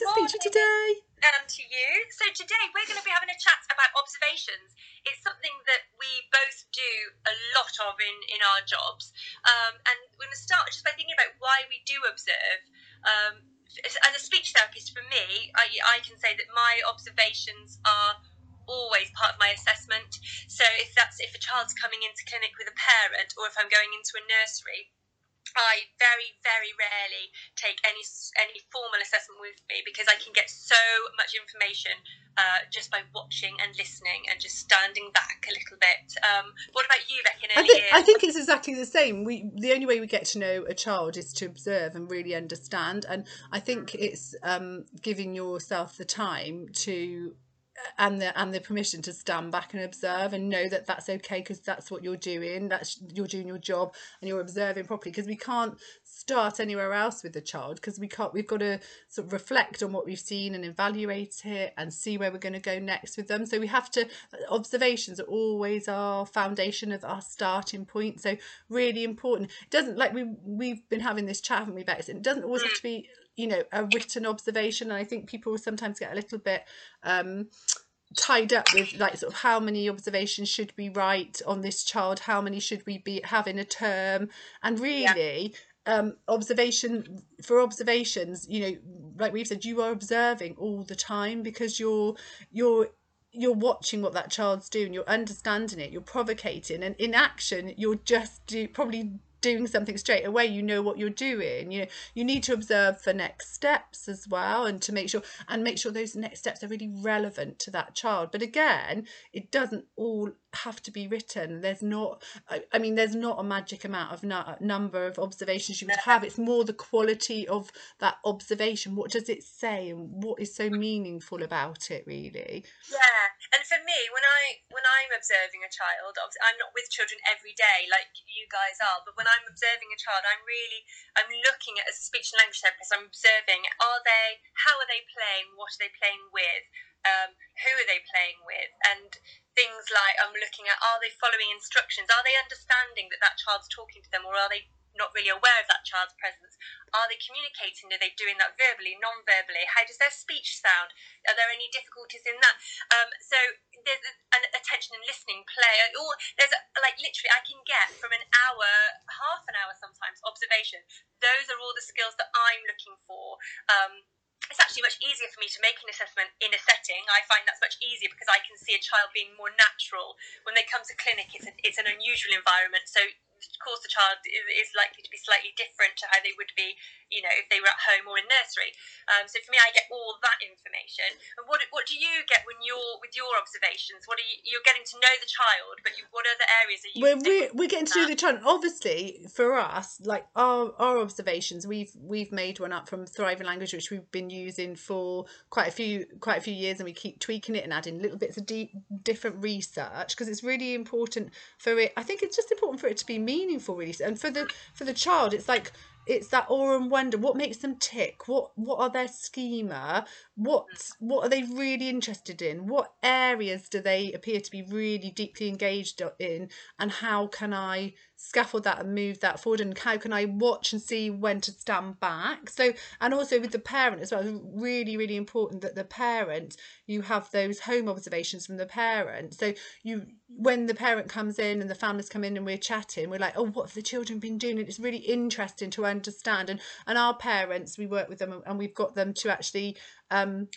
to speak to you today. And to you. So today we're going to be having a chat about observations. It's something that we both do a lot of in, in our jobs. Um, and we're going to start just by thinking about why we do observe. Um, as a speech therapist, for me, I, I can say that my observations are always part of my assessment. So if that's if a child's coming into clinic with a parent or if I'm going into a nursery, I very, very rarely take any any formal assessment with me because I can get so much information uh, just by watching and listening and just standing back a little bit. Um, what about you, Becky? I think, I think it's exactly the same. We the only way we get to know a child is to observe and really understand, and I think it's um, giving yourself the time to and the and the permission to stand back and observe and know that that's okay because that's what you're doing that's you're doing your job and you're observing properly because we can't start anywhere else with the child because we can't we've got to sort of reflect on what we've seen and evaluate it and see where we're going to go next with them. So we have to observations are always our foundation of our starting point. So really important. It doesn't like we we've been having this chat haven't we Bex? It doesn't always have mm. to be you know a written observation and i think people sometimes get a little bit um tied up with like sort of how many observations should we write on this child how many should we be having a term and really yeah. um observation for observations you know like we've said you are observing all the time because you're you're you're watching what that child's doing you're understanding it you're provocating and in action you're just do, probably doing something straight away you know what you're doing you know you need to observe for next steps as well and to make sure and make sure those next steps are really relevant to that child. But again it doesn't all have to be written there's not i, I mean there's not a magic amount of nu- number of observations you would have it's more the quality of that observation what does it say and what is so meaningful about it really yeah and for me when i when i'm observing a child i'm not with children every day like you guys are but when I'm observing a child, I'm really I'm looking at as a speech and language therapist. I'm observing are they how are they playing? What are they playing with? Um, who are they playing with? And things like I'm looking at are they following instructions? Are they understanding that that child's talking to them, or are they not really aware of that child's presence? Are they communicating? Are they doing that verbally, non verbally? How does their speech sound? Are there any difficulties in that? Um, so there's an attention and listening play. Or there's a, like literally, I can get from an hour, half an hour sometimes, observation. Those are all the skills that I'm looking for. Um, it's actually much easier for me to make an assessment in a setting. I find that's much easier because I can see a child being more natural. When they come to clinic, it's, a, it's an unusual environment. So of course, the child is likely to be slightly different to how they would be, you know, if they were at home or in nursery. Um, so for me, I get all that information. And what what do you get when you're with your observations? What are you you're getting to know the child, but you, what other areas are you? We're we're, we're getting to know the child. Obviously, for us, like our our observations, we've we've made one up from Thriving Language, which we've been using for quite a few quite a few years, and we keep tweaking it and adding little bits of deep different research because it's really important for it. I think it's just important for it to be meaningful really and for the for the child it's like it's that awe and wonder. What makes them tick? What what are their schema? What mm. what are they really interested in? What areas do they appear to be really deeply engaged in? And how can i scaffold that and move that forward? And how can i watch and see when to stand back? So and also with the parent as well really really important that the parent you have those home observations from the parent. So you when the parent comes in and the families come in and we're chatting we're like oh what have the children been doing? And it's really interesting to understand. And and our parents we work with them and we've got them to actually um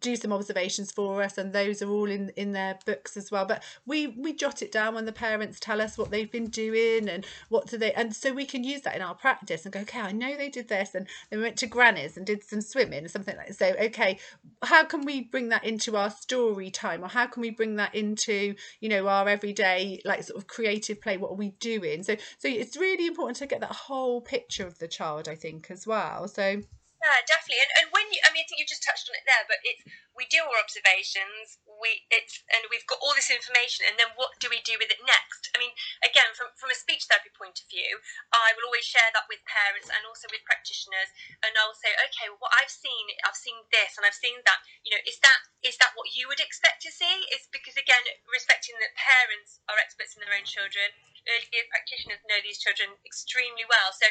do some observations for us and those are all in in their books as well. But we we jot it down when the parents tell us what they've been doing and what do they and so we can use that in our practice and go okay I know they did this and they went to granny's and did some swimming or something like that. so okay how can we bring that into our story time or how can we bring that into you know our everyday like sort of creative play what are we doing? So so it's really important to get that whole picture of the child I think as well. So yeah, definitely. And, and when you, I mean, I think you just touched on it there, but it's we do our observations we it's and we've got all this information and then what do we do with it next? I mean again from, from a speech therapy point of view i will always share that with parents and also with practitioners and i'll say okay well, what i've seen i've seen this and i've seen that. You know is that is that what you would expect to see? Is because again respecting that parents are experts in their own children early practitioners know these children extremely well. So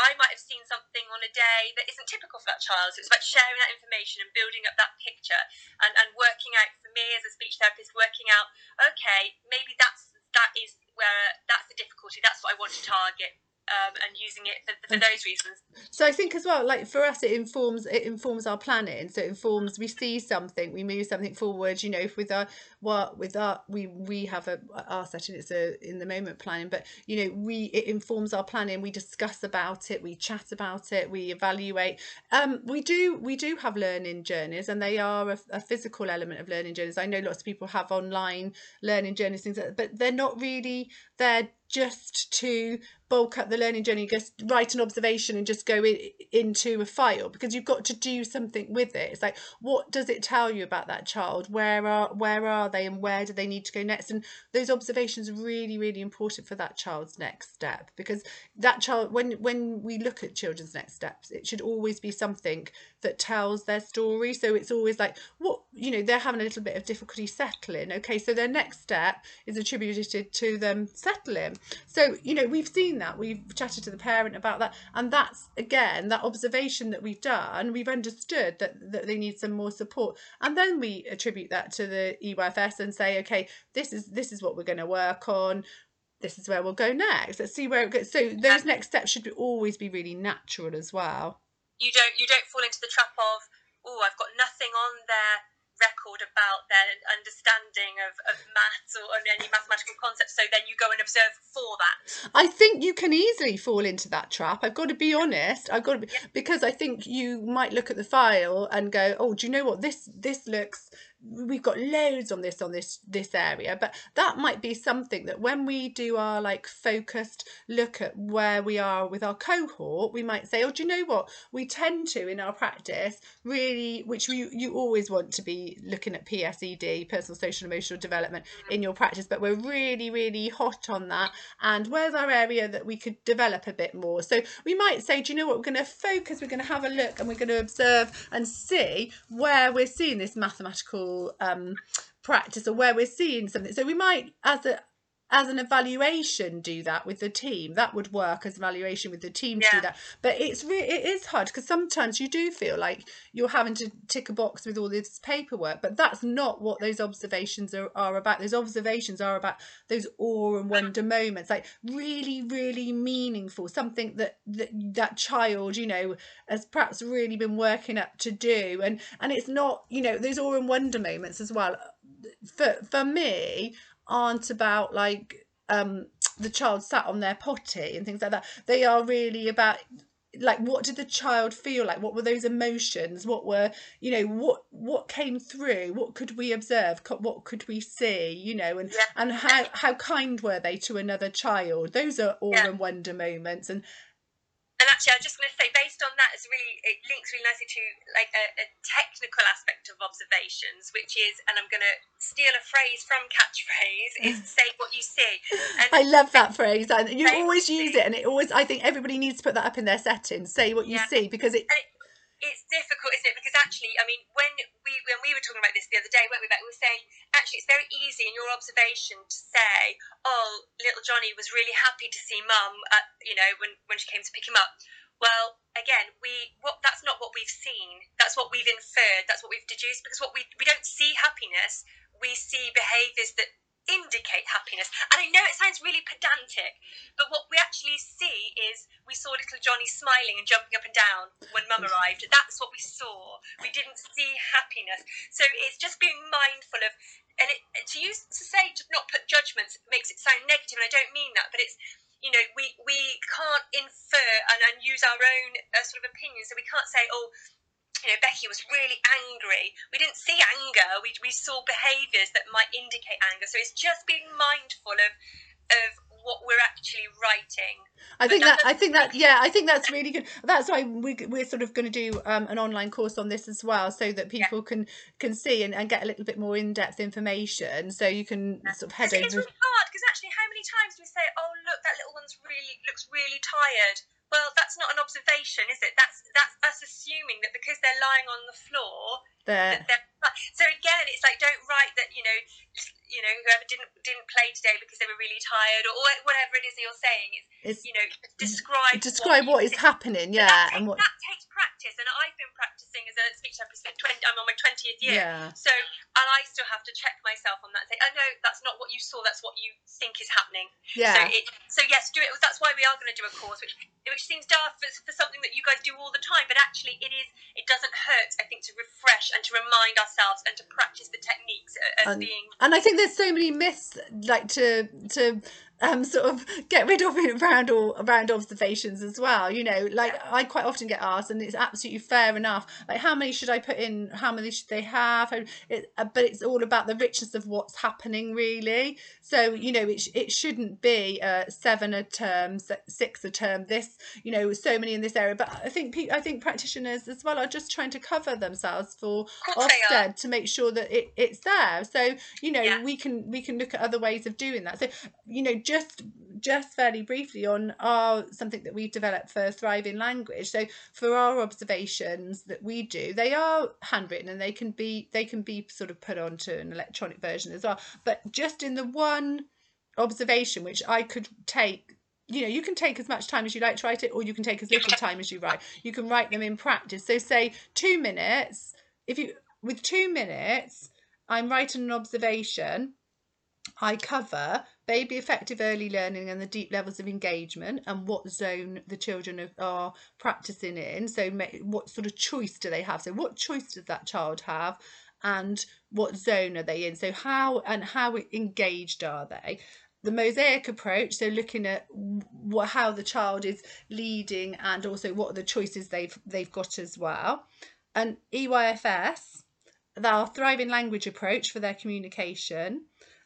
I might have seen something on a day that isn't typical for that child. So it's about sharing that information and building up that picture and, and working out for me as a speech therapist, working out, okay, maybe that's that is where that's the difficulty. That's what I want to target um, and using it for, for those reasons. So I think as well, like for us, it informs it informs our planning. So it informs we see something, we move something forward. You know, with our what with our we we have a our setting. It's a in the moment planning, but you know we it informs our planning. We discuss about it, we chat about it, we evaluate. Um, we do we do have learning journeys, and they are a, a physical element of learning journeys. I know lots of people have online learning journeys, things, like but they're not really they're just to bulk up the learning journey, just write an observation and just go in, into a file because you've got to do something with it. It's like, what does it tell you about that child? Where are where are they and where do they need to go next? And those observations are really, really important for that child's next step because that child, when when we look at children's next steps, it should always be something that tells their story. So it's always like, what you know, they're having a little bit of difficulty settling. Okay, so their next step is attributed to them settling. So, you know, we've seen that. We've chatted to the parent about that. And that's, again, that observation that we've done, we've understood that, that they need some more support. And then we attribute that to the EYFS and say, okay, this is this is what we're going to work on. This is where we'll go next. Let's see where it goes. So those next steps should be, always be really natural as well. You don't you don't fall into the trap of, oh, I've got nothing on there record about their understanding of, of maths or any mathematical concepts so then you go and observe for that i think you can easily fall into that trap i've got to be honest i've got to be yeah. because i think you might look at the file and go oh do you know what this this looks we've got loads on this on this this area but that might be something that when we do our like focused look at where we are with our cohort we might say oh do you know what? We tend to in our practice really which you you always want to be looking at PSED personal social emotional development in your practice but we're really really hot on that. And where's our area that we could develop a bit more? So we might say do you know what? We're going to focus we're going to have a look and we're going to observe and see where we're seeing this mathematical um, practice or where we're seeing something. So we might, as a as an evaluation do that with the team. That would work as evaluation with the team to do that. But it's really it is hard because sometimes you do feel like you're having to tick a box with all this paperwork but that's not what those observations are, are about. Those observations are about those awe and wonder moments like really really meaningful something that that, that child you know has perhaps really been working up to do. And and it's not you know those awe and wonder moments as well. For for me aren't about like um the child sat on their potty and things like that. They are really about like what did the child feel like? What were those emotions? What were you know what what came through? What could we observe? What could we see? You know and yeah. and how how kind were they to another child? Those are awe yeah. and wonder moments. And actually, I'm just going to say, based on that, it's really it links really nicely to like a, a, technical aspect of observations, which is, and I'm going to steal a phrase from catchphrase, is say what you see. And I love that phrase, you always use it, and it always. I think everybody needs to put that up in their settings. Say what you yeah. see, because it, it it's difficult, isn't it? Because actually, I mean, when we when we were talking about this the other day, weren't we? We were saying actually, it's very easy in your observation to say, "Oh, little Johnny was really happy to see Mum," you know, when when she came to pick him up. Well, again, we what that's not what we've seen. That's what we've inferred. That's what we've deduced. Because what we we don't see happiness. We see behaviours that indicate happiness. And I know it sounds really pedantic, but what we actually see is we saw little Johnny smiling and jumping up and down when mum arrived. That's what we saw. We didn't see happiness. So it's just being mindful of, and it, to use to say to not put judgments makes it sound negative, and I don't mean that, but it's you know we we can't infer and, and use our own uh, sort of opinions. So we can't say oh you know, Becky was really angry. We didn't see anger. We, we saw behaviours that might indicate anger. So it's just being mindful of of what we're actually writing. I think that, I think that yeah I think that's really good. That's why we we're sort of going to do um, an online course on this as well, so that people yeah. can can see and, and get a little bit more in depth information. So you can yeah. sort of head over. It's really hard because actually, how many times do we say, "Oh, look, that little one's really looks really tired." Well, that's not an observation, is it? That's that's us assuming that because they're lying on the floor, that they're so again, it's like don't write that you know, you know whoever didn't didn't play today because they were really tired or whatever it is that you're saying. It's, it's you know describe describe what, what is happening, yeah, that and what that takes. And practicing as a speech therapist for twenty. I'm on my twentieth year, yeah. so and I still have to check myself on that. And say, oh no, that's not what you saw. That's what you think is happening. Yeah. So, it, so yes, do it. That's why we are going to do a course, which which seems daft for, for something that you guys do all the time, but actually it is. It doesn't hurt, I think, to refresh and to remind ourselves and to practice the techniques of and, being. And I think there's so many myths like to to um, sort of get rid of it around all around observations as well. You know, like I quite often get asked, and it's absolutely fair enough. Like, how many should I put in? How many should they have? It, uh, but it's all about the richness of what's happening, really. So you know, it it shouldn't be uh, seven a term, six a term. This, you know, so many in this area. But I think I think practitioners as well are just trying to cover themselves for Ofsted to make sure that it, it's there. So you know, yeah. we can we can look at other ways of doing that. So you know, just just just fairly briefly on our something that we've developed for thriving language. So for our observations that we do they are handwritten and they can be they can be sort of put onto an electronic version as well. But just in the one observation which i could take you know you can take as much time as you like to write it or you can take as little time as you write. You can write them in practice. So say two minutes if you with two minutes i'm writing an observation I cover baby effective early learning and the deep levels of engagement and what zone the children are, practicing in. So, what sort of choice do they have? So, what choice does that child have? And what zone are they in? So, how and how engaged are they? the mosaic approach so looking at what, how the child is leading and also what are the choices they've they've got as well and EYFS our thriving language approach for their communication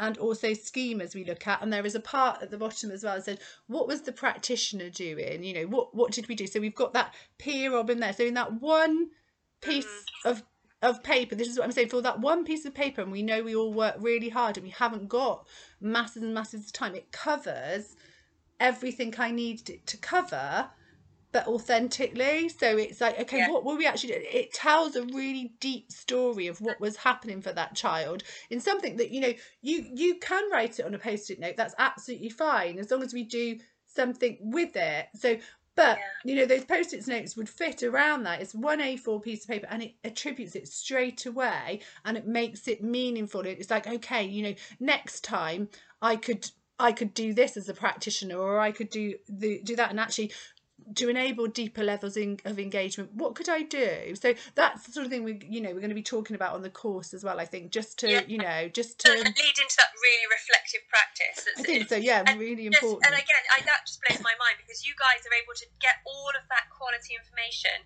and also schemas we look at and there is a part at the bottom as well that says what was the practitioner doing? You know what what did we do? So we've got that peer of in there. So in that one piece mm. of of paper this is what i'm saying for that one piece of paper and we know we all work really hard and we haven't got masses and masses of time it covers everything i needed it to cover but authentically. So it's like, okay, yeah. what were we actually doing? It tells a really deep story of what was happening for that child in something that, you know, you you can write it on a post-it note. That's absolutely fine as long as we do something with it. So but yeah. you know, those post-it notes would fit around that. It's one A4 piece of paper and it attributes it straight away and it makes it meaningful. It's like, okay, you know, next time I could I could do this as a practitioner or I could do the do that and actually to enable deeper levels in, of engagement what could i do? So that's the sort of thing we you know we're going to be talking about on the course as well i think just to yeah. you know just to lead into that really reflective practice i think so yeah and really important and again I, that just blows my mind because you guys are able to get all of that quality information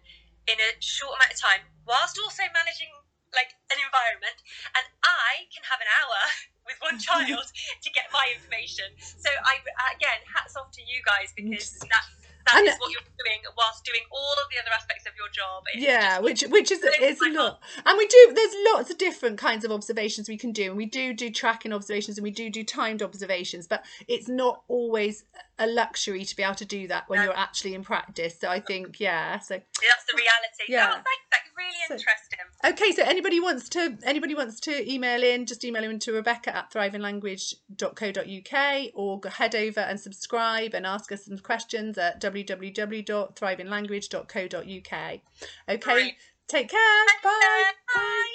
in a short amount of time whilst also managing like an environment and i can have an hour with one child to get my information. So i again hats off to you guys because that's that and, is what you're doing whilst doing all of the other aspects of your job. It's yeah, which which is is a lot. And we do there's lots of different kinds of observations we can do, and we do do tracking observations, and we do do timed observations, but it's not always a luxury to be able to do that when no. you're actually in practice. So I think yeah, so that's the reality. Yeah, really so, interesting. Okay, so anybody wants to anybody wants to email in, just email in to Rebecca at thrivinglanguage.co.uk or go head over and subscribe and ask us some questions at www.thrivinglanguage.co.uk. Okay, take care. Bye. Bye.